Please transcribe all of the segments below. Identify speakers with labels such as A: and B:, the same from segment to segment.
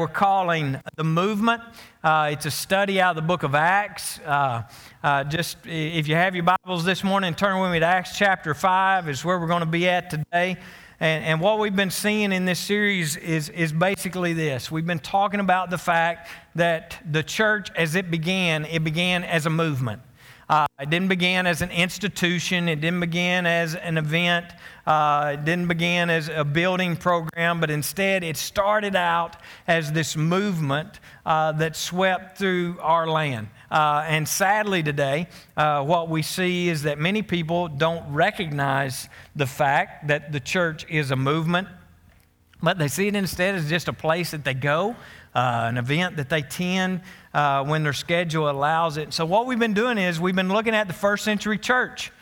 A: we're calling The Movement. Uh, it's a study out of the book of Acts. Uh, uh, just if you have your Bibles this morning, turn with me to Acts chapter 5, is where we're going to be at today. And, and what we've been seeing in this series is, is basically this we've been talking about the fact that the church, as it began, it began as a movement. Uh, it didn't begin as an institution. It didn't begin as an event. Uh, it didn't begin as a building program, but instead it started out as this movement uh, that swept through our land. Uh, and sadly, today, uh, what we see is that many people don't recognize the fact that the church is a movement, but they see it instead as just a place that they go, uh, an event that they attend uh, when their schedule allows it. So, what we've been doing is we've been looking at the first century church.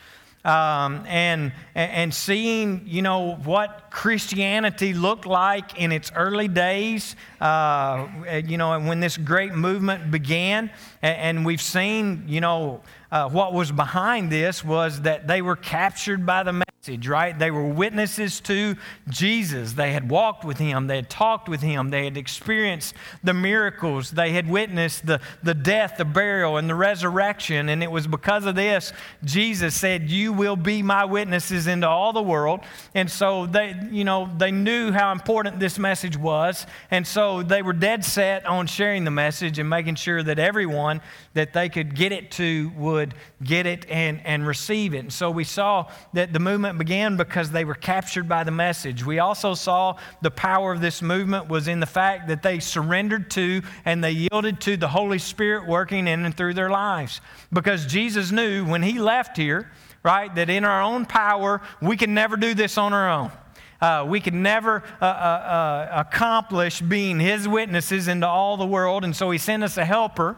A: Um, and, and seeing, you know, what Christianity looked like in its early days, uh, you know, and when this great movement began. And, we've seen, you know, uh, what was behind this was that they were captured by the right? They were witnesses to Jesus. They had walked with him, they had talked with him, they had experienced the miracles, they had witnessed the, the death, the burial, and the resurrection. And it was because of this, Jesus said, You will be my witnesses into all the world. And so they, you know, they knew how important this message was. And so they were dead set on sharing the message and making sure that everyone that they could get it to would get it and, and receive it. And so we saw that the movement began because they were captured by the message. We also saw the power of this movement was in the fact that they surrendered to and they yielded to the Holy Spirit working in and through their lives. Because Jesus knew when he left here, right, that in our own power, we can never do this on our own. Uh, we could never uh, uh, uh accomplish being his witnesses into all the world, and so he sent us a helper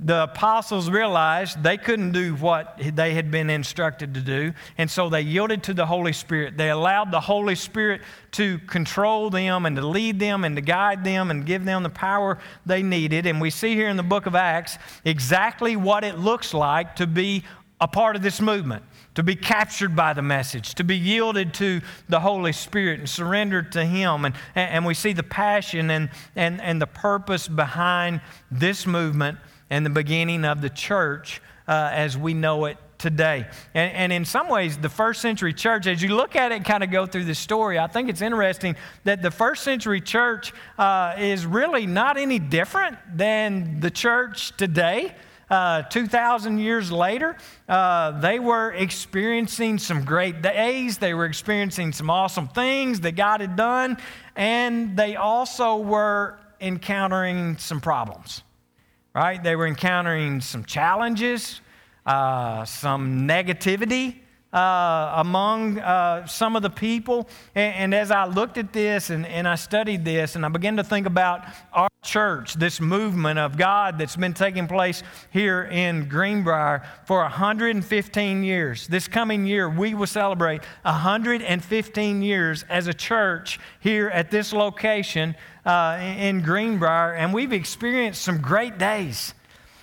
A: the apostles realized they couldn't do what they had been instructed to do, and so they yielded to the Holy Spirit. They allowed the Holy Spirit to control them and to lead them and to guide them and give them the power they needed. And we see here in the book of Acts exactly what it looks like to be a part of this movement, to be captured by the message, to be yielded to the Holy Spirit and surrendered to Him. And, and we see the passion and, and, and the purpose behind this movement and the beginning of the church uh, as we know it today. And, and, in some ways, the first century church, as you look at it kind of go through the story, I think it's interesting that the first century church uh, is really not any different than the church today. Uh, 2,000 years later, uh, they were experiencing some great days. They were experiencing some awesome things that God had done, and they also were encountering some problems right? They were encountering some challenges, uh, some negativity uh, among uh, some of the people. And, and, as I looked at this and, and I studied this, and I began to think about our church, this movement of God that's been taking place here in Greenbrier for 115 years. This coming year, we will celebrate 115 years as a church here at this location uh, in Greenbrier, and we've experienced some great days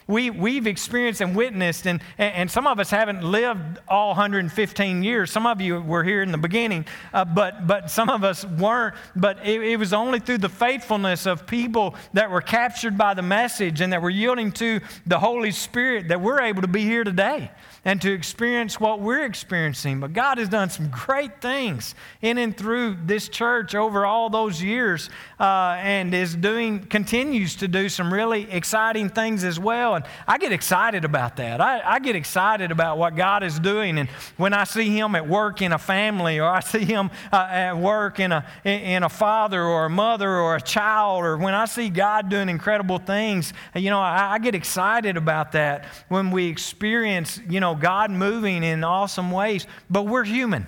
A: we, we've experienced and witnessed, and, and some of us haven't lived all 115 years. Some of you were here in the beginning, uh, but, but some of us weren't. But it, it was only through the faithfulness of people that were captured by the message and that were yielding to the Holy Spirit that we're able to be here today and to experience what we're experiencing. But God has done some great things in and through this church over all those years uh, and is doing, continues to do some really exciting things as well. And I get excited about that. I, I get excited about what God is doing. And when I see Him at work in a family or I see Him uh, at work in a, in a father or a mother or a child or when I see God doing incredible things, you know, I, I get excited about that when we experience, you know, God moving in awesome ways, but we're human,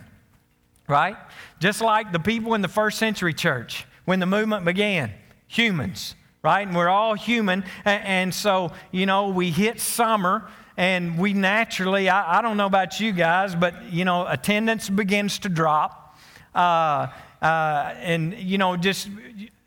A: right? Just like the people in the first century church when the movement began, humans, right? And we're all human. And so, you know, we hit summer and we naturally, I, I don't know about you guys, but, you know, attendance begins to drop. Uh, uh, and, you know, just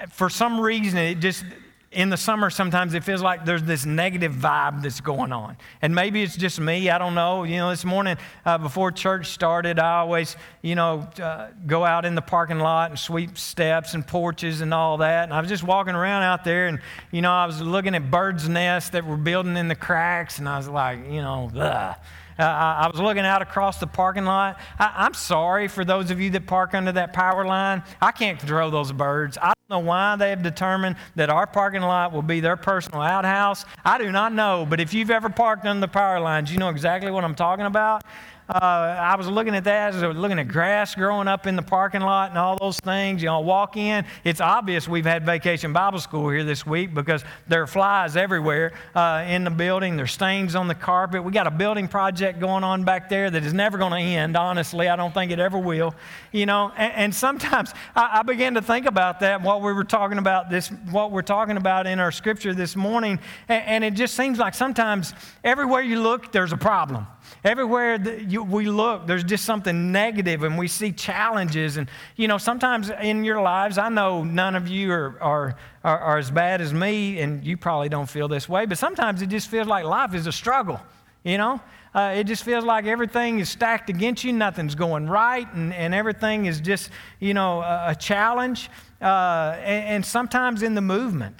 A: for some reason, it just, in the summer, sometimes it feels like there's this negative vibe that's going on. And maybe it's just me. I don't know. You know, this morning uh, before church started, I always, you know, uh, go out in the parking lot and sweep steps and porches and all that. And I was just walking around out there and, you know, I was looking at birds' nests that were building in the cracks. And I was like, you know, ugh. Uh, I was looking out across the parking lot. I, am sorry for those of you that park under that power line. I can't control those birds. I know why they have determined that our parking lot will be their personal outhouse. I do not know, but if you've ever parked under the power lines, you know exactly what I'm talking about. Uh, I was looking at that, I was looking at grass growing up in the parking lot and all those things. You know, walk in. It's obvious we've had vacation Bible school here this week because there are flies everywhere uh, in the building. There's stains on the carpet. We got a building project going on back there that is never going to end. Honestly, I don't think it ever will. You know, and, and sometimes I, I began to think about that while we were talking about this, what we're talking about in our scripture this morning, and, and it just seems like sometimes everywhere you look, there's a problem. Everywhere that you, we look, there's just something negative and we see challenges. And, you know, sometimes in your lives, I know none of you are, are, are, are as bad as me, and you probably don't feel this way, but sometimes it just feels like life is a struggle, you know? Uh, it just feels like everything is stacked against you, nothing's going right, and, and everything is just, you know, a, a challenge. Uh, and, and sometimes in the movement,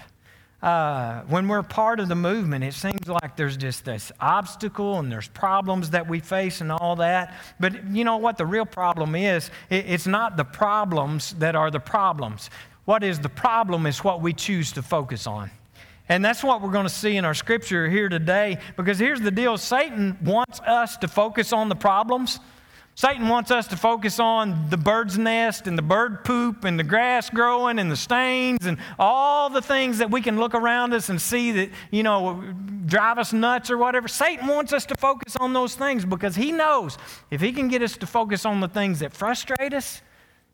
A: uh, when we're part of the movement, it seems like there's just this obstacle and there's problems that we face and all that. But you know what the real problem is? It, it's not the problems that are the problems. What is the problem is what we choose to focus on. And that's what we're going to see in our scripture here today. Because here's the deal Satan wants us to focus on the problems. Satan wants us to focus on the bird's nest and the bird poop and the grass growing and the stains and all the things that we can look around us and see that, you know, drive us nuts or whatever. Satan wants us to focus on those things because he knows if he can get us to focus on the things that frustrate us,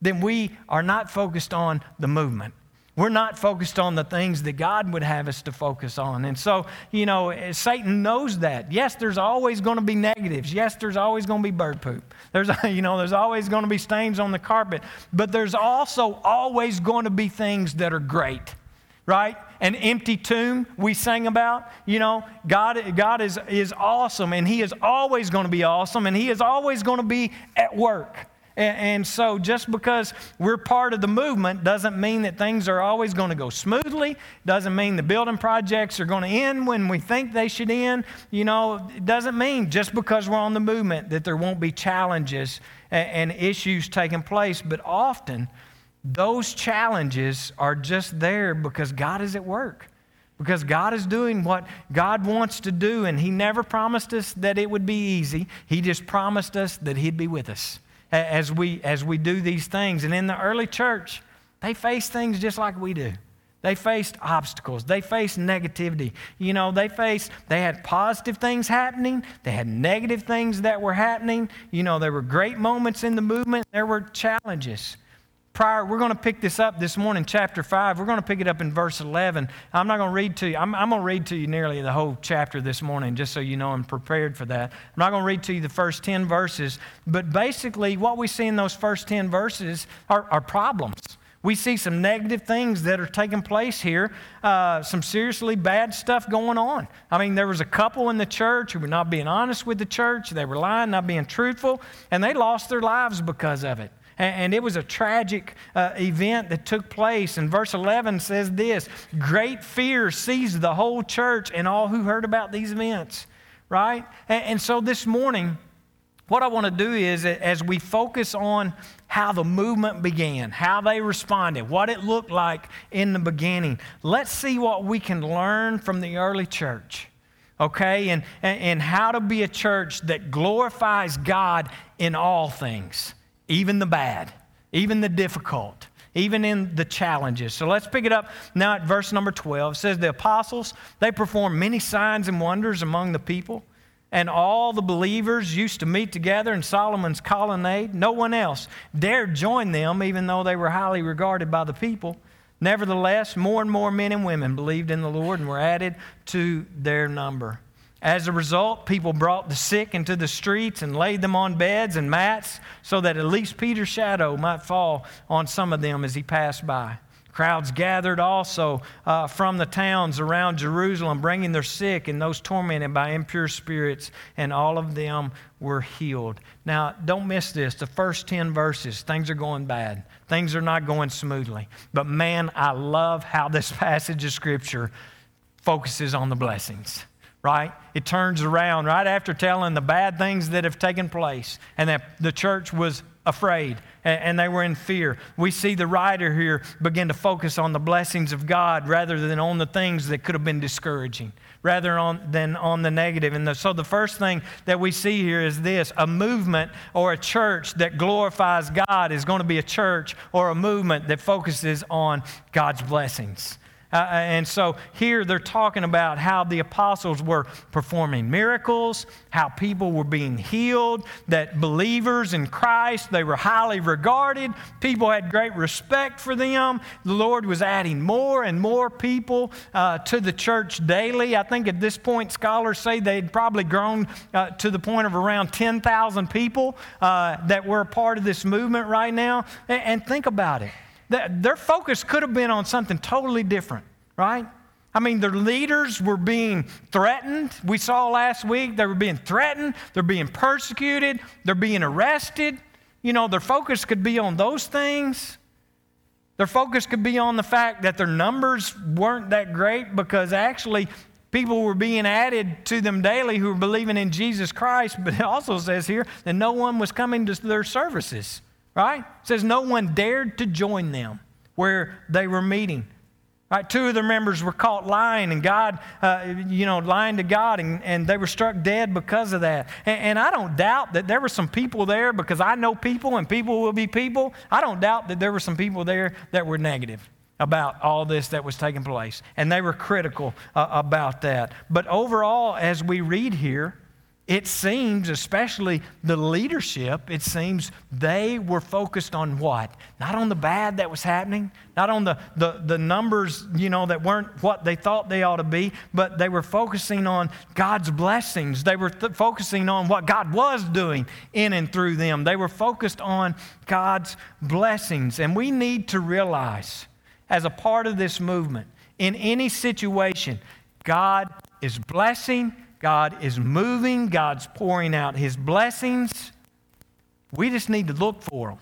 A: then we are not focused on the movement. We're not focused on the things that God would have us to focus on. And so, you know, Satan knows that. Yes, there's always going to be negatives. Yes, there's always going to be bird poop. There's, you know, there's always going to be stains on the carpet. But there's also always going to be things that are great, right? An empty tomb we sang about. You know, God, God is, is awesome, and He is always going to be awesome, and He is always going to be at work. And, so, just because we're part of the movement doesn't mean that things are always going to go smoothly, doesn't mean the building projects are going to end when we think they should end. You know, it doesn't mean just because we're on the movement that there won't be challenges and, and issues taking place. But often, those challenges are just there because God is at work because God is doing what God wants to do, and He never promised us that it would be easy. He just promised us that He'd be with us as we, as we do these things. And in the early church, they faced things just like we do. They faced obstacles. They faced negativity. You know, they faced, they had positive things happening. They had negative things that were happening. You know, there were great moments in the movement. There were challenges prior, we're going to pick this up this morning, chapter 5. We're going to pick it up in verse 11. I'm not going to read to you, I'm, I'm, going to read to you nearly the whole chapter this morning, just so you know I'm prepared for that. I'm not going to read to you the first 10 verses, but basically, what we see in those first 10 verses are, are problems. We see some negative things that are taking place here, uh, some seriously bad stuff going on. I mean, there was a couple in the church who were not being honest with the church, they were lying, not being truthful, and they lost their lives because of it. And it was a tragic uh, event that took place. And verse 11 says this Great fear seized the whole church and all who heard about these events, right? And, and so this morning, what I want to do is, as we focus on how the movement began, how they responded, what it looked like in the beginning, let's see what we can learn from the early church okay? And, and, how to be a church that glorifies God in all things even the bad, even the difficult, even in the challenges. So let's pick it up now at verse number 12. It says, The apostles, they performed many signs and wonders among the people, and all the believers used to meet together in Solomon's colonnade. No one else dared join them, even though they were highly regarded by the people. Nevertheless, more and more men and women believed in the Lord and were added to their number. As a result, people brought the sick into the streets and laid them on beds and mats so that at least Peter's shadow might fall on some of them as he passed by. Crowds gathered also uh, from the towns around Jerusalem, bringing their sick and those tormented by impure spirits, and all of them were healed. Now, don't miss this. The first 10 verses, things are going bad. Things are not going smoothly. But man, I love how this passage of Scripture focuses on the blessings right? It turns around right after telling the bad things that have taken place and that the church was afraid and they were in fear. We see the writer here begin to focus on the blessings of God rather than on the things that could have been discouraging, rather on, than on the negative. And the, so the first thing that we see here is this a movement or a church that glorifies God is going to be a church or a movement that focuses on God's blessings. Uh, uh, and so here they're talking about how the apostles were performing miracles, how people were being healed, that believers in Christ, they were highly regarded. People had great respect for them. The Lord was adding more and more people uh, to the church daily. I think at this point, scholars say they'd probably grown uh, to the point of around 10,000 people uh, that were a part of this movement right now. and, and think about it. Their focus could have been on something totally different, right? I mean, their leaders were being threatened. We saw last week they were being threatened, they're being persecuted, they're being arrested. You know, their focus could be on those things. Their focus could be on the fact that their numbers weren't that great because actually people were being added to them daily who were believing in Jesus Christ. But it also says here that no one was coming to their services right? It says no one dared to join them where they were meeting. Right, two of their members were caught lying, and God, uh, you know, lying to God, and, and they were struck dead because of that. And, and, I don't doubt that there were some people there because I know people, and people will be people. I don't doubt that there were some people there that were negative about all this that was taking place, and they were critical uh, about that. But overall, as we read here, it seems, especially the leadership, it seems they were focused on what? Not on the bad that was happening, not on the, the, the numbers, you know, that weren't what they thought they ought to be, but they were focusing on God's blessings. They were th- focusing on what God was doing in and through them. They were focused on God's blessings. And we need to realize, as a part of this movement, in any situation, God is blessing God is moving, God's pouring out His blessings. We just need to look for them,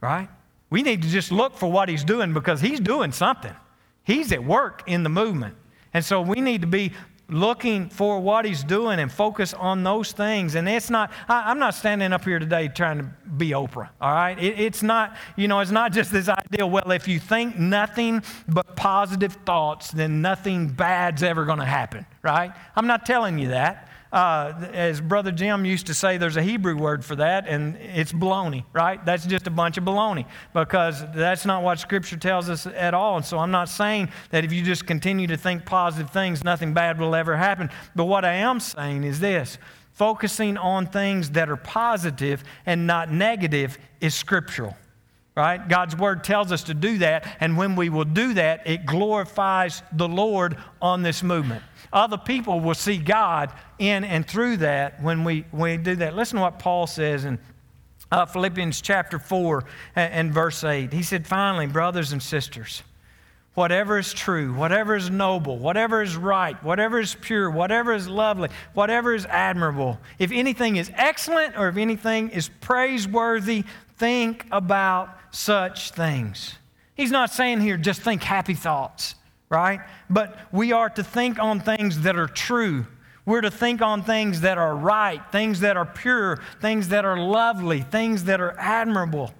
A: right? We need to just look for what He's doing because He's doing something. He's at work in the movement. And so we need to be looking for what he's doing and focus on those things. And it's not, I, am not standing up here today trying to be Oprah, all right? It, it's not, you know, it's not just this idea, well, if you think nothing but positive thoughts, then nothing bad's ever going to happen, right? I'm not telling you that uh, as Brother Jim used to say, there's a Hebrew word for that, and it's baloney, right? That's just a bunch of baloney because that's not what Scripture tells us at all. And so I'm not saying that if you just continue to think positive things, nothing bad will ever happen. But what I am saying is this focusing on things that are positive and not negative is scriptural right? God's word tells us to do that, and when we will do that, it glorifies the Lord on this movement. Other people will see God in and through that when we, when we do that. Listen to what Paul says in uh, Philippians chapter 4 and, and verse 8. He said, Finally, brothers and sisters, whatever is true, whatever is noble, whatever is right, whatever is pure, whatever is lovely, whatever is admirable, if anything is excellent or if anything is praiseworthy, think about such things. He's not saying here just think happy thoughts, right? But we are to think on things that are true. We're to think on things that are right, things that are pure, things that are lovely, things that are admirable.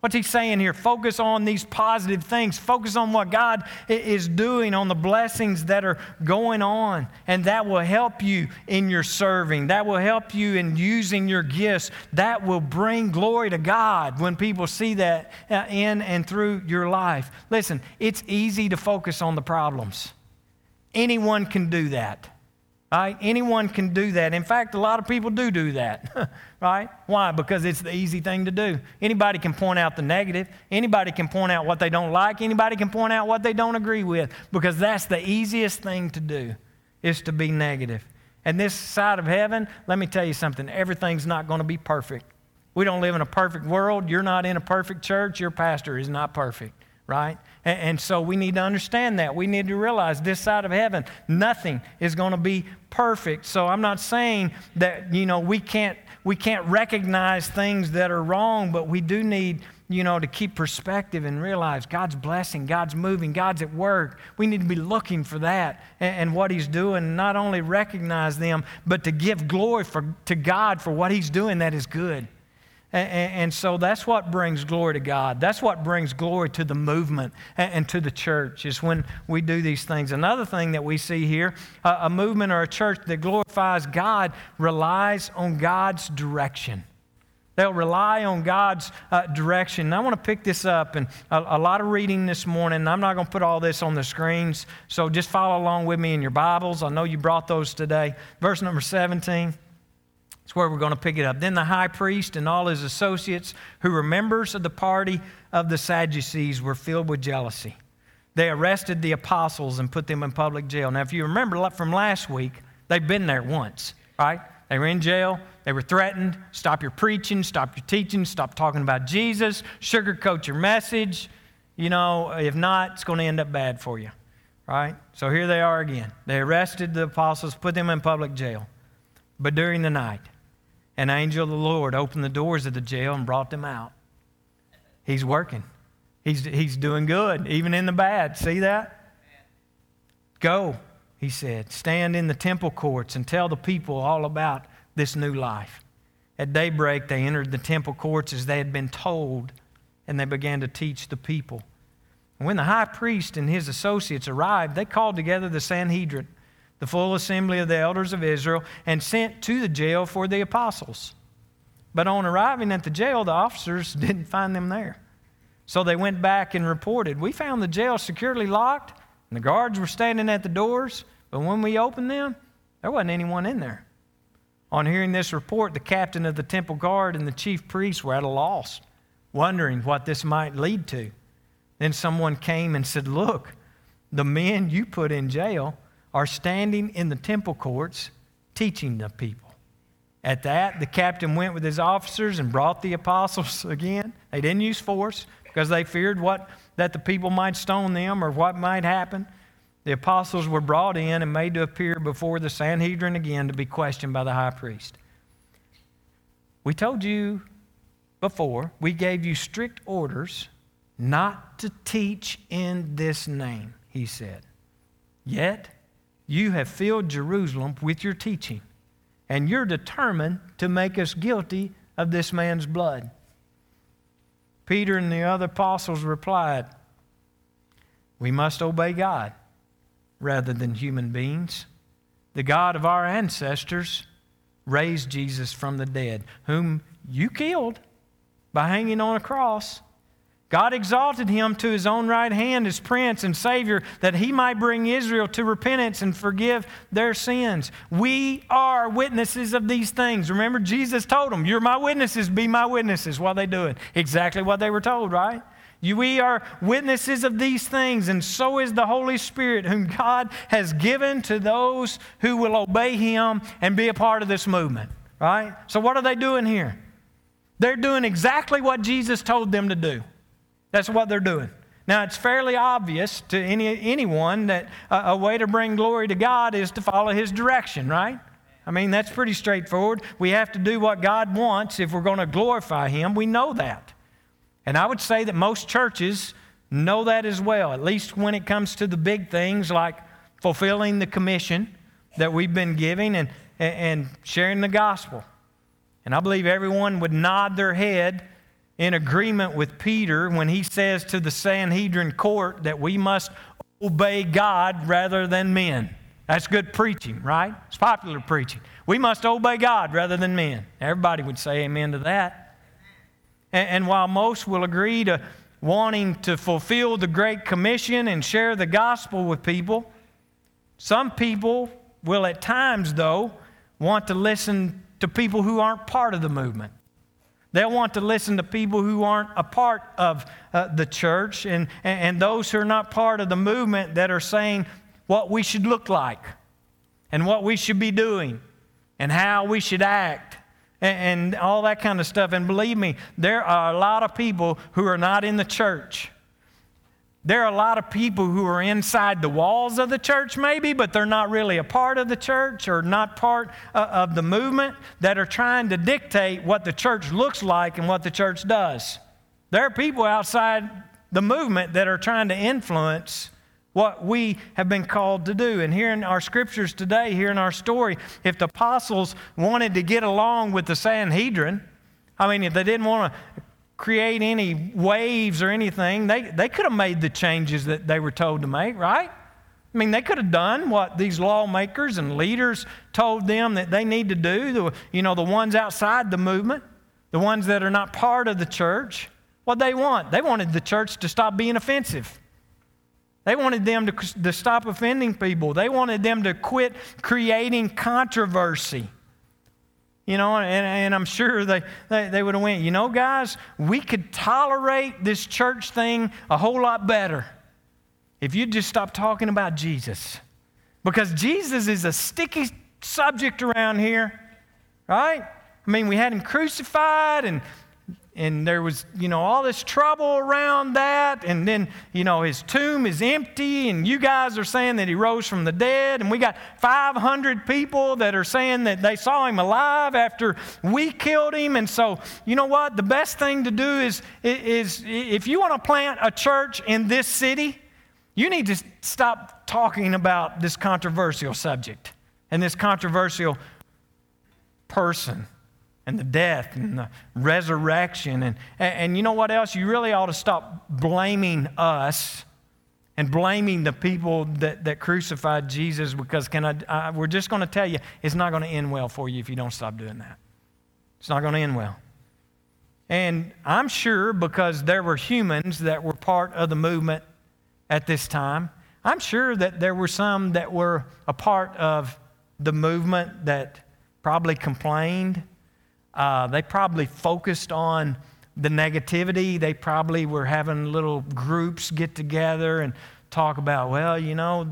A: What's he saying here? Focus on these positive things. Focus on what God is doing, on the blessings that are going on. And that will help you in your serving. That will help you in using your gifts. That will bring glory to God when people see that uh, in and through your life. Listen, it's easy to focus on the problems. Anyone can do that. Right? Anyone can do that. In fact, a lot of people do do that. right? Why? Because it's the easy thing to do. Anybody can point out the negative. Anybody can point out what they don't like. Anybody can point out what they don't agree with because that's the easiest thing to do is to be negative. And this side of heaven, let me tell you something, everything's not going to be perfect. We don't live in a perfect world. You're not in a perfect church. Your pastor is not perfect right? And, so we need to understand that. We need to realize this side of heaven, nothing is going to be perfect. So I'm not saying that, you know, we can't, we can't recognize things that are wrong, but we do need you know, to keep perspective and realize God's blessing, God's moving, God's at work. We need to be looking for that and, and what He's doing, not only recognize them, but to give glory for, to God for what He's doing that is good. And, so that's what brings glory to God. That's what brings glory to the movement and, to the church, is when we do these things. Another thing that we see here a, a movement or a church that glorifies God relies on God's direction. They'll rely on God's uh, direction. And I want to pick this up, and a, a lot of reading this morning. I'm not going to put all this on the screens, so just follow along with me in your Bibles. I know you brought those today. Verse number 17. Where we're going to pick it up. Then the high priest and all his associates, who were members of the party of the Sadducees, were filled with jealousy. They arrested the apostles and put them in public jail. Now, if you remember from last week, they've been there once, right? They were in jail. They were threatened. Stop your preaching, stop your teaching, stop talking about Jesus, sugarcoat your message. You know, if not, it's going to end up bad for you. Right? So here they are again. They arrested the apostles, put them in public jail. But during the night, an angel of the Lord opened the doors of the jail and brought them out. He's working. He's, he's doing good, even in the bad. See that? Go, he said, stand in the temple courts and tell the people all about this new life. At daybreak, they entered the temple courts as they had been told, and they began to teach the people. And when the high priest and his associates arrived, they called together the Sanhedrin, the full assembly of the elders of Israel, and sent to the jail for the apostles. But on arriving at the jail, the officers didn't find them there. So they went back and reported, We found the jail securely locked, and the guards were standing at the doors. But when we opened them, there wasn't anyone in there. On hearing this report, the captain of the temple guard and the chief priests were at a loss, wondering what this might lead to. Then someone came and said, Look, the men you put in jail are standing in the temple courts teaching the people. At that, the captain went with his officers and brought the apostles again. They didn't use force because they feared what, that the people might stone them or what might happen. The apostles were brought in and made to appear before the Sanhedrin again to be questioned by the high priest. We told you before, we gave you strict orders not to teach in this name, he said. Yet, you have filled Jerusalem with your teaching, and you're determined to make us guilty of this man's blood. Peter and the other apostles replied, We must obey God rather than human beings. The God of our ancestors raised Jesus from the dead, whom you killed by hanging on a cross. God exalted him to his own right hand as prince and savior that he might bring Israel to repentance and forgive their sins. We are witnesses of these things. Remember, Jesus told them, You're my witnesses, be my witnesses. Are they doing? Exactly what they were told, right? We are witnesses of these things, and so is the Holy Spirit, whom God has given to those who will obey Him and be a part of this movement. Right? So, what are they doing here? They're doing exactly what Jesus told them to do. That's what they're doing. Now, it's fairly obvious to any, anyone that a, a way to bring glory to God is to follow His direction, right? I mean, that's pretty straightforward. We have to do what God wants if we're going to glorify Him. We know that. And I would say that most churches know that as well, at least when it comes to the big things like fulfilling the commission that we've been giving and, and sharing the gospel. And I believe everyone would nod their head in agreement with Peter when he says to the Sanhedrin court that we must obey God rather than men. That's good preaching, right? It's popular preaching. We must obey God rather than men. Everybody would say amen to that. And, and while most will agree to wanting to fulfill the Great Commission and share the gospel with people, some people will at times, though, want to listen to people who aren't part of the movement. They'll want to listen to people who aren't a part of uh, the church and, and those who are not part of the movement that are saying what we should look like and what we should be doing and how we should act and, and all that kind of stuff. And believe me, there are a lot of people who are not in the church There are a lot of people who are inside the walls of the church, maybe, but they're not really a part of the church or not part uh, of the movement that are trying to dictate what the church looks like and what the church does. There are people outside the movement that are trying to influence what we have been called to do. And here in our scriptures today, here in our story, if the apostles wanted to get along with the Sanhedrin, I mean, if they didn't want to create any waves or anything, they, they could have made the changes that they were told to make, right? I mean, they could have done what these lawmakers and leaders told them that they need to do. The, you know, the ones outside the movement, the ones that are not part of the church. What they want? They wanted the church to stop being offensive. They wanted them to, to stop offending people. They wanted them to quit creating controversy. You know, and, and I'm sure they, they, they would have went, you know, guys, we could tolerate this church thing a whole lot better if you just stop talking about Jesus. Because Jesus is a sticky subject around here, right? I mean, we had him crucified and and there was, you know, all this trouble around that. And then, you know, his tomb is empty, and you guys are saying that he rose from the dead. And we got 500 people that are saying that they saw him alive after we killed him. And so, you know what? The best thing to do is, is if you want to plant a church in this city, you need to stop talking about this controversial subject and this controversial person and the death and the resurrection. And, and, you know what else? You really ought to stop blaming us and blaming the people that, that crucified Jesus because can I, I we're just going to tell you it's not going to end well for you if you don't stop doing that. It's not going to end well. And I'm sure because there were humans that were part of the movement at this time, I'm sure that there were some that were a part of the movement that probably complained uh, they probably focused on the negativity. They probably were having little groups get together and talk about, well, you know,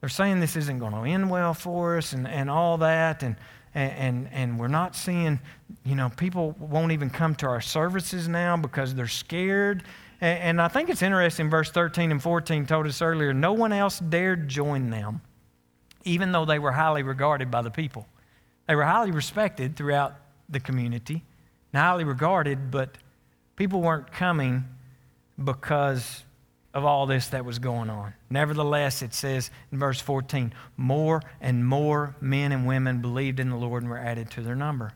A: they're saying this isn't going to end well for us and, and all that. And, and, and we're not seeing, you know, people won't even come to our services now because they're scared. And, and I think it's interesting, verse 13 and 14 told us earlier no one else dared join them, even though they were highly regarded by the people. They were highly respected throughout the community, highly regarded, but people weren't coming because of all this that was going on. Nevertheless, it says in verse 14, more and more men and women believed in the Lord and were added to their number.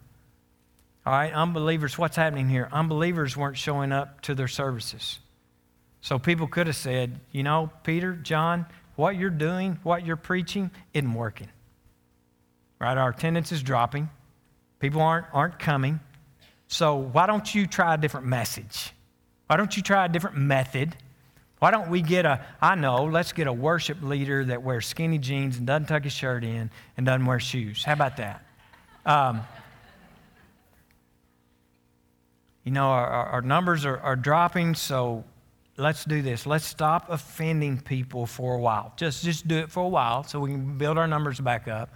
A: All right, unbelievers, what's happening here? Unbelievers weren't showing up to their services. So people could have said, you know, Peter, John, what you're doing, what you're preaching, isn't working. Right? Our attendance is dropping. People aren't, aren't coming. So why don't you try a different message? Why don't you try a different method? Why don't we get a, I know, let's get a worship leader that wears skinny jeans and doesn't tuck his shirt in and doesn't wear shoes. How about that? Um, you know, our, our numbers are, are dropping, so let's do this. Let's stop offending people for a while. Just, just do it for a while so we can build our numbers back up.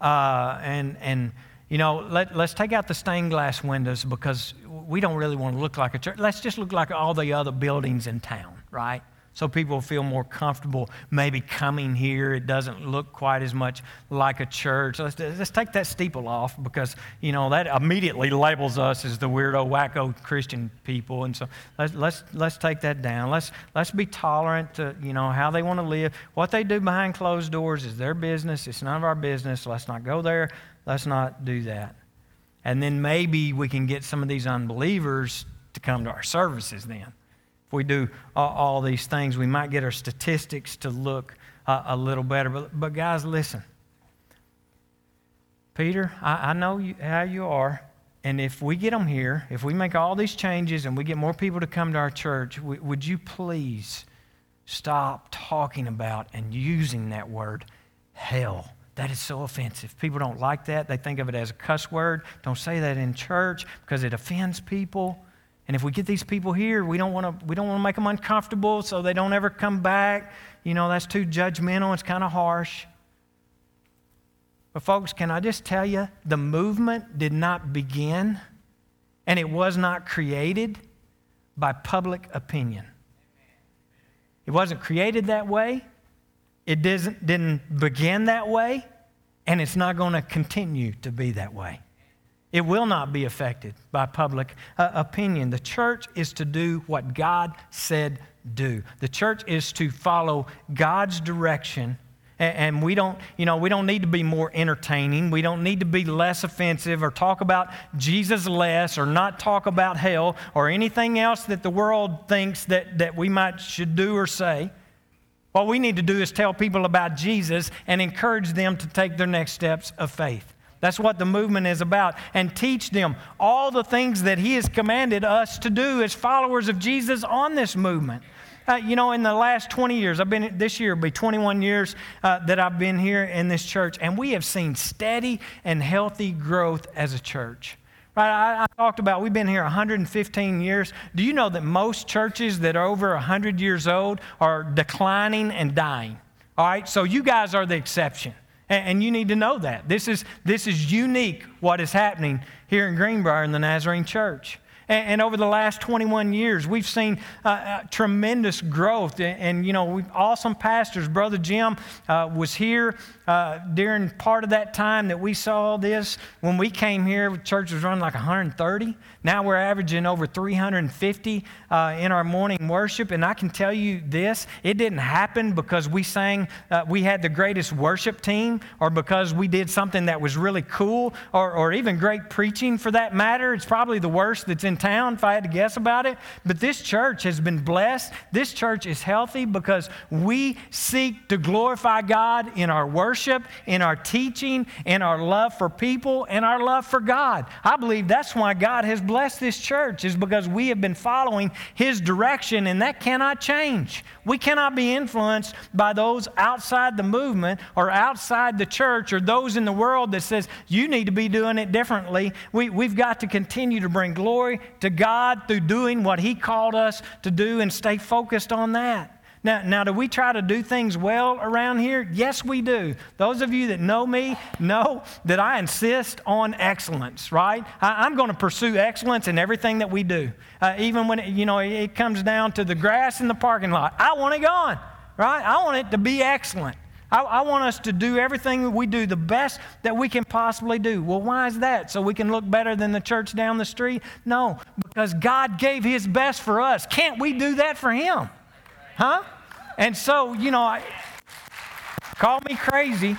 A: Uh, and, and, you know, let, let's take out the stained glass windows because we don't really want to look like a church. Let's just look like all the other buildings in town, right? So people feel more comfortable maybe coming here. It doesn't look quite as much like a church. Let's, let's take that steeple off because, you know, that immediately labels us as the weirdo, wacko Christian people. And so let's, let's, let's take that down. Let's, let's be tolerant to, you know, how they want to live. What they do behind closed doors is their business. It's none of our business. Let's not go there. Let's not do that. And then maybe we can get some of these unbelievers to come to our services then. If we do all, these things, we might get our statistics to look a little better. But, but guys, listen. Peter, I, I know you, how you are. And if we get them here, if we make all these changes and we get more people to come to our church, w- would you please stop talking about and using that word, hell? That is so offensive. People don't like that. They think of it as a cuss word. Don't say that in church because it offends people. And if we get these people here, we don't want to we don't want to make them uncomfortable so they don't ever come back. You know, that's too judgmental. It's kind of harsh. But folks, can I just tell you, the movement did not begin and it was not created by public opinion. It wasn't created that way. It didn't, didn't begin that way. And it's not going to continue to be that way. It will not be affected by public uh, opinion. The church is to do what God said do. The church is to follow God's direction and we don't, you know, we don't need to be more entertaining. We don't need to be less offensive or talk about Jesus less or not talk about hell or anything else that the world thinks that, that we might should do or say. What we need to do is tell people about Jesus and encourage them to take their next steps of faith. That's what the movement is about. And teach them all the things that He has commanded us to do as followers of Jesus on this movement. Uh, you know, in the last 20 years, I've been, this year will be 21 years uh, that I've been here in this church, and we have seen steady and healthy growth as a church. Right, I, I, talked about we've been here 115 years. Do you know that most churches that are over 100 years old are declining and dying? All right, so you guys are the exception. And, and you need to know that. This is, this is unique what is happening here in Greenbrier in the Nazarene Church. And, and over the last 21 years, we've seen uh, uh, tremendous growth. And, and, you know, we awesome pastors. Brother Jim uh, was here uh, during part of that time that we saw this. When we came here, church was running like 130. Now we're averaging over 350 uh, in our morning worship. And I can tell you this it didn't happen because we sang, uh, we had the greatest worship team, or because we did something that was really cool, or, or even great preaching for that matter. It's probably the worst that's in town if I had to guess about it. But this church has been blessed. This church is healthy because we seek to glorify God in our worship, in our teaching, in our love for people, and our love for God. I believe that's why God has blessed this church is because we have been following His direction, and that cannot change. We cannot be influenced by those outside the movement or outside the church or those in the world that says you need to be doing it differently. We, we've got to continue to bring glory to God through doing what He called us to do and stay focused on that. Now, now, do we try to do things well around here? Yes, we do. Those of you that know me know that I insist on excellence, right? I, am going to pursue excellence in everything that we do. Uh, even when, it, you know, it comes down to the grass in the parking lot. I want it gone, right? I want it to be excellent. I, I, want us to do everything we do the best that we can possibly do. Well, why is that? So we can look better than the church down the street? No, because God gave His best for us. Can't we do that for Him? Huh? And so, you know, I, call me crazy,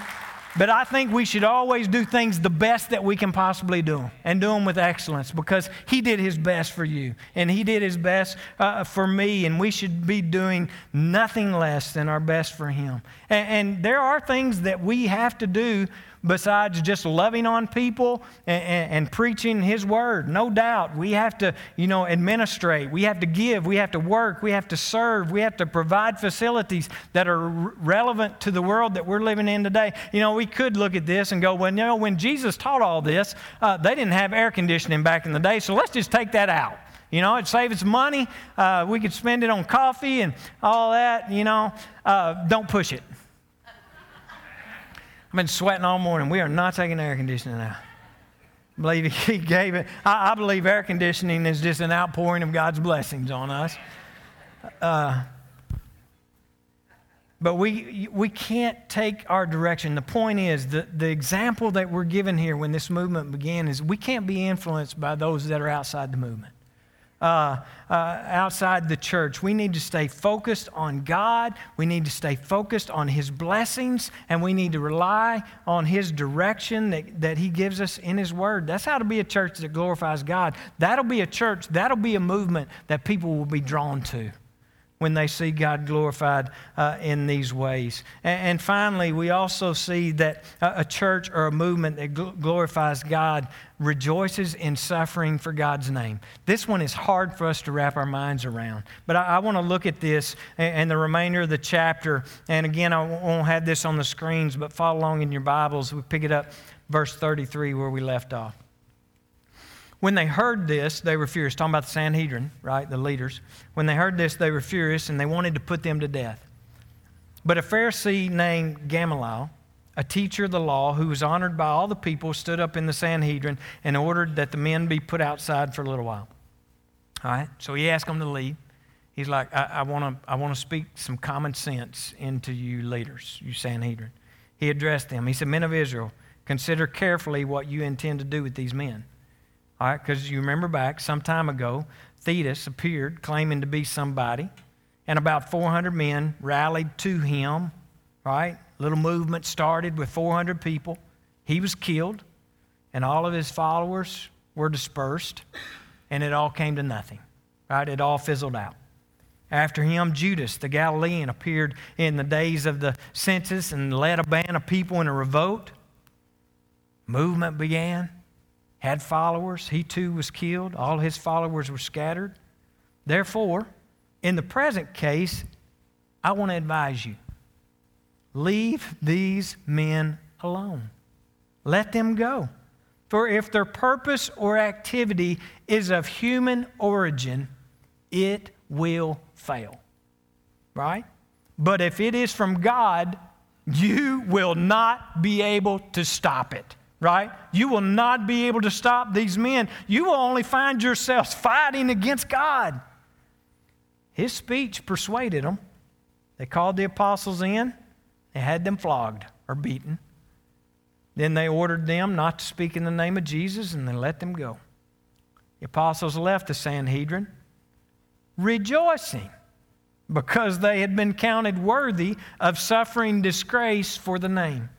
A: but I think we should always do things the best that we can possibly do and do them with excellence because He did His best for you and He did His best uh, for me, and we should be doing nothing less than our best for Him. And, and there are things that we have to do besides just loving on people and, and, and, preaching His word. No doubt. We have to, you know, administrate. We have to give. We have to work. We have to serve. We have to provide facilities that are relevant to the world that we're living in today. You know, we could look at this and go, well, you know, when Jesus taught all this, uh, they didn't have air conditioning back in the day, so let's just take that out. You know, it saves us money. Uh, we could spend it on coffee and all that, you know. Uh, don't push it. I've been sweating all morning. We are not taking air conditioning now. I believe he gave it. I, I, believe air conditioning is just an outpouring of God's blessings on us. Uh, but we, we can't take our direction. The point is, the, the example that we're given here when this movement began is we can't be influenced by those that are outside the movement uh, uh, outside the church. We need to stay focused on God. We need to stay focused on His blessings, and we need to rely on His direction that, that He gives us in His Word. That's how to be a church that glorifies God. That'll be a church, that'll be a movement that people will be drawn to when they see God glorified uh, in these ways. And, and, finally, we also see that a, a church or a movement that gl- glorifies God rejoices in suffering for God's name. This one is hard for us to wrap our minds around. But I, I want to look at this and, and, the remainder of the chapter. And again, I won't have this on the screens, but follow along in your Bibles. We pick it up, verse 33, where we left off. When they heard this, they were furious. Talking about the Sanhedrin, right? The leaders. When they heard this, they were furious and they wanted to put them to death. But a Pharisee named Gamaliel, a teacher of the law who was honored by all the people, stood up in the Sanhedrin and ordered that the men be put outside for a little while. All right? So he asked them to leave. He's like, I, want to I wanna speak some common sense into you leaders, you Sanhedrin. He addressed them. He said, Men of Israel, consider carefully what you intend to do with these men. All right, because you remember back some time ago, Theudas appeared claiming to be somebody, and about 400 men rallied to him, right? Little movement started with 400 people. He was killed, and all of his followers were dispersed, and it all came to nothing, right? It all fizzled out. After him, Judas the Galilean appeared in the days of the census and led a band of people in a revolt. Movement began, had followers. He too was killed. All his followers were scattered. Therefore, in the present case, I want to advise you leave these men alone. Let them go. For if their purpose or activity is of human origin, it will fail. Right? But if it is from God, you will not be able to stop it. Right? You will not be able to stop these men. You will only find yourselves fighting against God. His speech persuaded them. They called the apostles in, they had them flogged or beaten. Then they ordered them not to speak in the name of Jesus and they let them go. The apostles left the Sanhedrin rejoicing because they had been counted worthy of suffering disgrace for the name.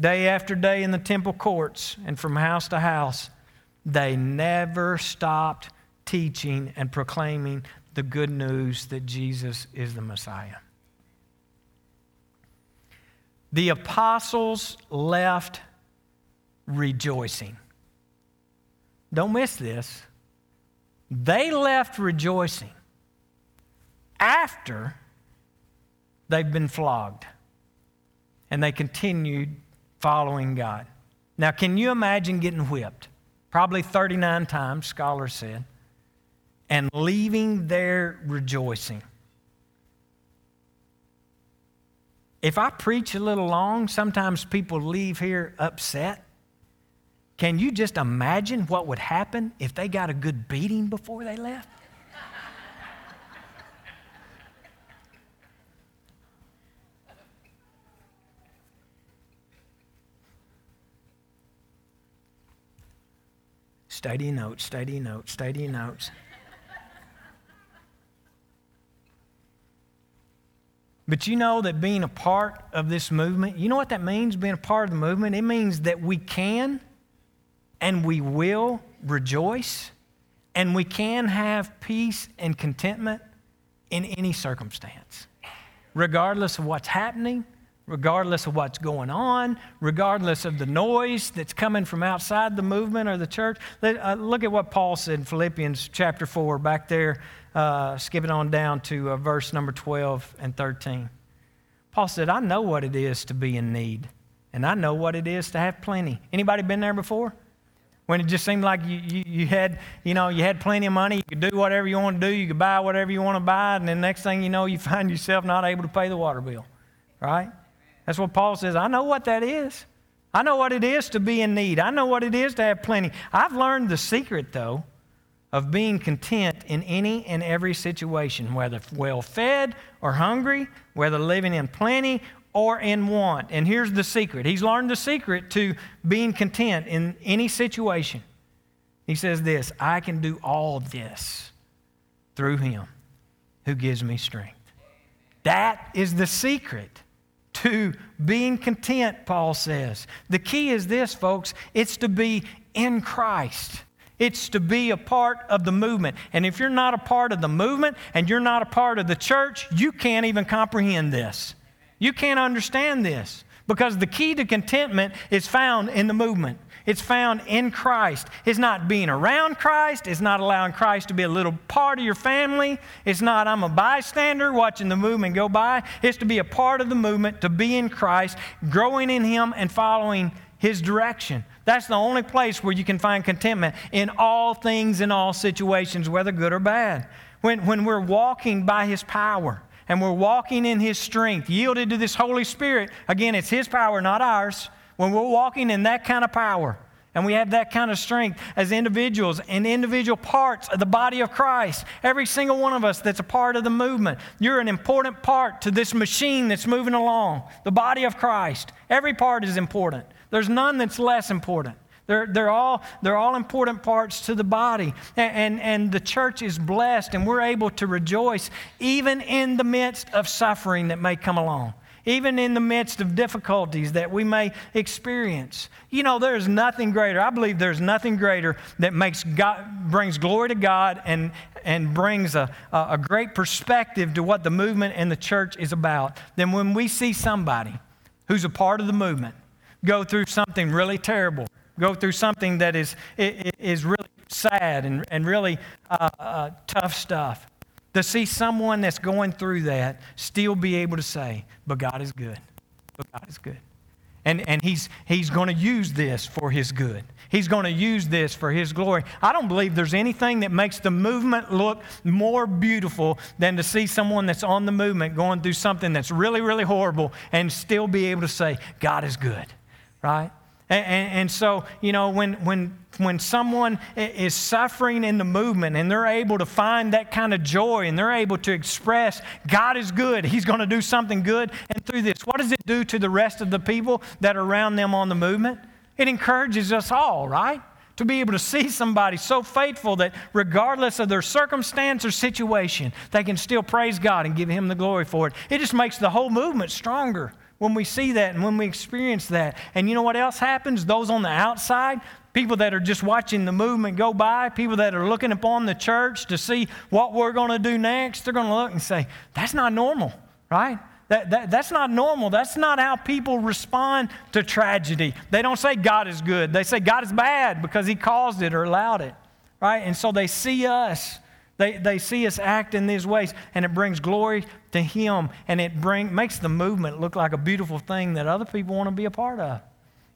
A: Day after day in the temple courts and from house to house, they never stopped teaching and proclaiming the good news that Jesus is the Messiah. The apostles left rejoicing. Don't miss this. They left rejoicing after they've been flogged and they continued following God. Now, can you imagine getting whipped? Probably 39 times, scholars said, and leaving there rejoicing. If I preach a little long, sometimes people leave here upset. Can you just imagine what would happen if they got a good beating before they left? Study notes, study notes, study notes. But you know that being a part of this movement, you know what that means, being a part of the movement? It means that we can and we will rejoice and we can have peace and contentment in any circumstance, regardless of what's happening, regardless of what's going on, regardless of the noise that's coming from outside the movement or the church. Uh, look at what Paul said in Philippians chapter 4, back there uh, skipping on down to uh, verse number 12 and 13. Paul said, I know what it is to be in need, and I know what it is to have plenty. Anybody been there before? When it just seemed like you, you, you, had, you know, you had plenty of money, you could do whatever you want to do, you could buy whatever you want to buy, and then next thing you know, you find yourself not able to pay the water bill, right? That's what Paul says. I know what that is. I know what it is to be in need. I know what it is to have plenty. I've learned the secret, though, of being content in any and every situation, whether well fed or hungry, whether living in plenty or in want. And here's the secret He's learned the secret to being content in any situation. He says this I can do all this through Him who gives me strength. That is the secret to being content, Paul says. The key is this, folks it's to be in Christ. It's to be a part of the movement. And if you're not a part of the movement and you're not a part of the church, you can't even comprehend this. You can't understand this because the key to contentment is found in the movement. It's found in Christ. It's not being around Christ. It's not allowing Christ to be a little part of your family. It's not, I'm a bystander watching the movement go by. It's to be a part of the movement, to be in Christ, growing in Him, and following His direction. That's the only place where you can find contentment in all things, in all situations, whether good or bad. When, when we're walking by His power and we're walking in His strength, yielded to this Holy Spirit, again, it's His power, not ours. When we're walking in that kind of power And we have that kind of strength as individuals and individual parts of the body of Christ. Every single one of us that's a part of the movement. You're an important part to this machine that's moving along, the body of Christ. Every part is important. There's none that's less important. They're, they're, all, they're all important parts to the body. And, and, and the church is blessed, and we're able to rejoice even in the midst of suffering that may come along even in the midst of difficulties that we may experience. You know, there's nothing greater. I believe there's nothing greater that makes God, brings glory to God and, and brings a, a great perspective to what the movement and the church is about than when we see somebody who's a part of the movement go through something really terrible, go through something that is, is really sad and, and really uh, uh, tough stuff. To see someone that's going through that still be able to say, but God is good. But God is good. And, and he's, he's going to use this for his good. He's going to use this for his glory. I don't believe there's anything that makes the movement look more beautiful than to see someone that's on the movement going through something that's really, really horrible and still be able to say, God is good, right? And, and, so, you know, when, when, when someone is suffering in the movement and they're able to find that kind of joy and they're able to express, God is good, He's going to do something good, and through this, what does it do to the rest of the people that are around them on the movement? It encourages us all, right? To be able to see somebody so faithful that regardless of their circumstance or situation, they can still praise God and give Him the glory for it. It just makes the whole movement stronger when we see that and when we experience that. And you know what else happens? Those on the outside, people that are just watching the movement go by, people that are looking upon the church to see what we're going to do next, they're going to look and say, that's not normal, right? That, that, that's not normal. That's not how people respond to tragedy. They don't say God is good. They say God is bad because He caused it or allowed it, right? And so they see us they, they see us act in these ways, and it brings glory to Him, and it bring, makes the movement look like a beautiful thing that other people want to be a part of.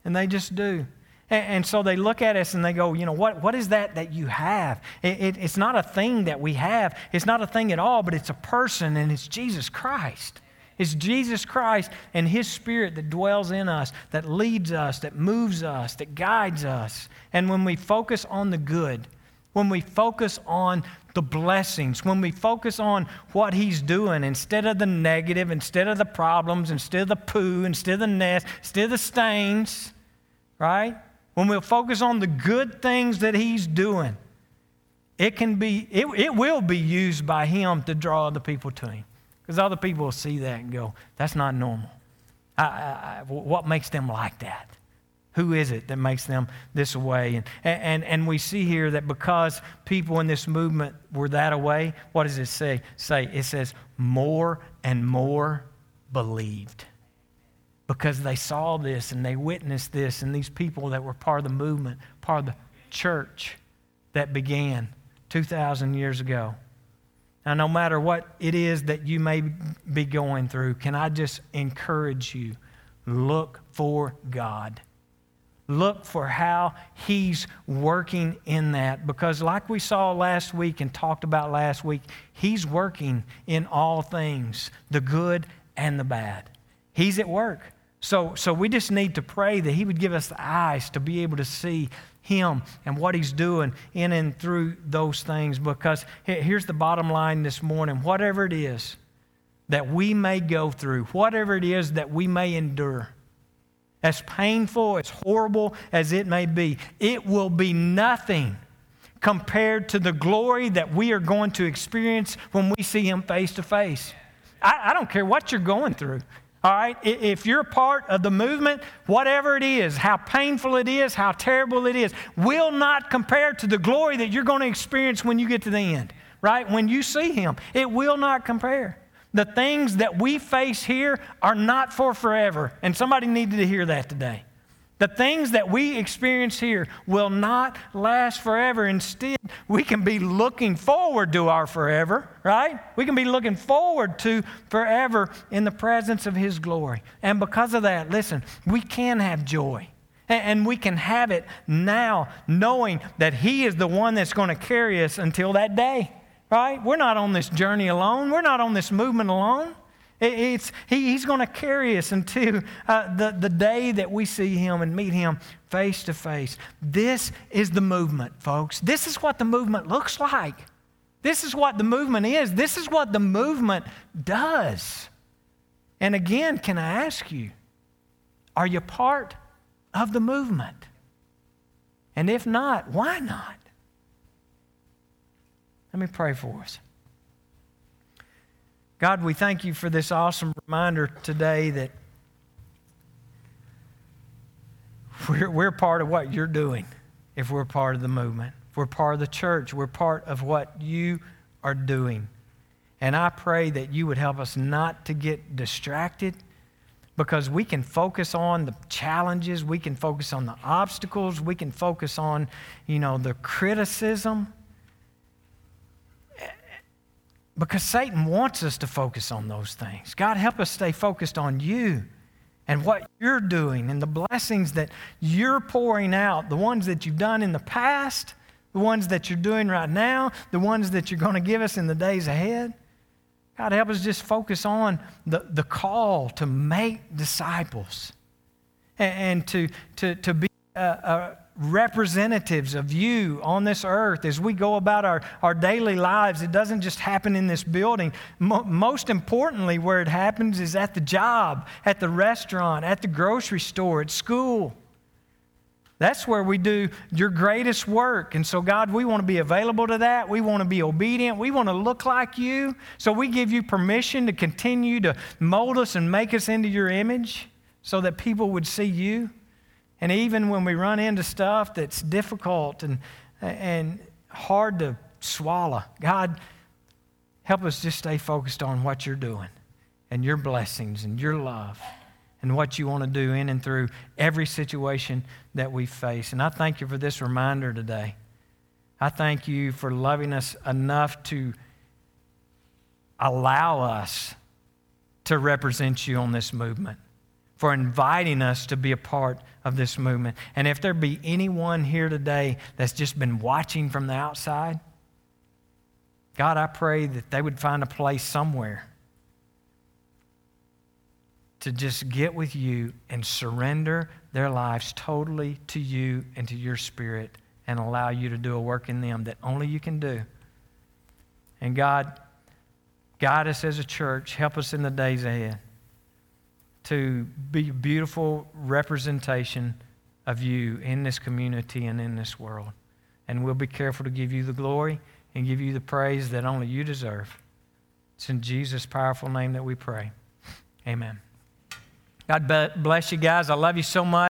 A: And they just do. And, and so they look at us and they go, you know, what, what is that that you have? It, it, it's not a thing that we have, it's not a thing at all, but it's a person, and it's Jesus Christ. It's Jesus Christ and His Spirit that dwells in us, that leads us, that moves us, that guides us. And when we focus on the good, when we focus on the blessings, when we focus on what He's doing instead of the negative, instead of the problems, instead of the poo, instead of the nest, instead of the stains, right? When we focus on the good things that He's doing, it can be, it, it will be used by Him to draw other people to Him. Because other people will see that and go, that's not normal. I, I, I, what makes them like that? Who is it that makes them this way? And, and, and we see here that because people in this movement were that away, what does it say? say? It says, more and more believed. Because they saw this and they witnessed this, and these people that were part of the movement, part of the church that began 2,000 years ago. Now, no matter what it is that you may be going through, can I just encourage you? Look for God. Look for how He's working in that. Because, like we saw last week and talked about last week, He's working in all things, the good and the bad. He's at work. So, so we just need to pray that He would give us the eyes to be able to see Him and what He's doing in and through those things. Because here's the bottom line this morning whatever it is that we may go through, whatever it is that we may endure, as painful, as horrible as it may be, it will be nothing compared to the glory that we are going to experience when we see Him face to face. I, don't care what you're going through. All right? If you're part of the movement, whatever it is, how painful it is, how terrible it is, will not compare to the glory that you're going to experience when you get to the end, right? When you see Him, it will not compare. The things that we face here are not for forever. And somebody needed to hear that today. The things that we experience here will not last forever. Instead, we can be looking forward to our forever, right? We can be looking forward to forever in the presence of His glory. And because of that, listen, we can have joy. And we can have it now, knowing that He is the one that's going to carry us until that day right? We're not on this journey alone. We're not on this movement alone. It's, he, he's going to carry us until uh, the, the day that we see Him and meet Him face to face. This is the movement, folks. This is what the movement looks like. This is what the movement is. This is what the movement does. And again, can I ask you, are you part of the movement? And if not, why not? Me pray for us. God, we thank you for this awesome reminder today that we're, we're part of what you're doing if we're part of the movement. We're part of the church, we're part of what you are doing. And I pray that you would help us not to get distracted because we can focus on the challenges, we can focus on the obstacles, we can focus on, you know, the criticism. Because Satan wants us to focus on those things. God, help us stay focused on you and what you're doing and the blessings that you're pouring out, the ones that you've done in the past, the ones that you're doing right now, the ones that you're going to give us in the days ahead. God, help us just focus on the, the call to make disciples and, and to, to, to be uh, uh, representatives of you on this earth as we go about our, our daily lives. It doesn't just happen in this building. Mo- most importantly, where it happens is at the job, at the restaurant, at the grocery store, at school. That's where we do your greatest work. And so, God, we want to be available to that. We want to be obedient. We want to look like you. So, we give you permission to continue to mold us and make us into your image so that people would see you. And even when we run into stuff that's difficult and, and hard to swallow, God, help us just stay focused on what you're doing and your blessings and your love and what you want to do in and through every situation that we face. And I thank you for this reminder today. I thank you for loving us enough to allow us to represent you on this movement, for inviting us to be a part of this movement. And if there be anyone here today that's just been watching from the outside, God, I pray that they would find a place somewhere to just get with you and surrender their lives totally to you and to your spirit and allow you to do a work in them that only you can do. And God, guide us as a church. Help us in the days ahead to be a beautiful representation of you in this community and in this world. And we'll be careful to give you the glory and give you the praise that only you deserve. It's in Jesus' powerful name that we pray. Amen. God bless you guys. I love you so much.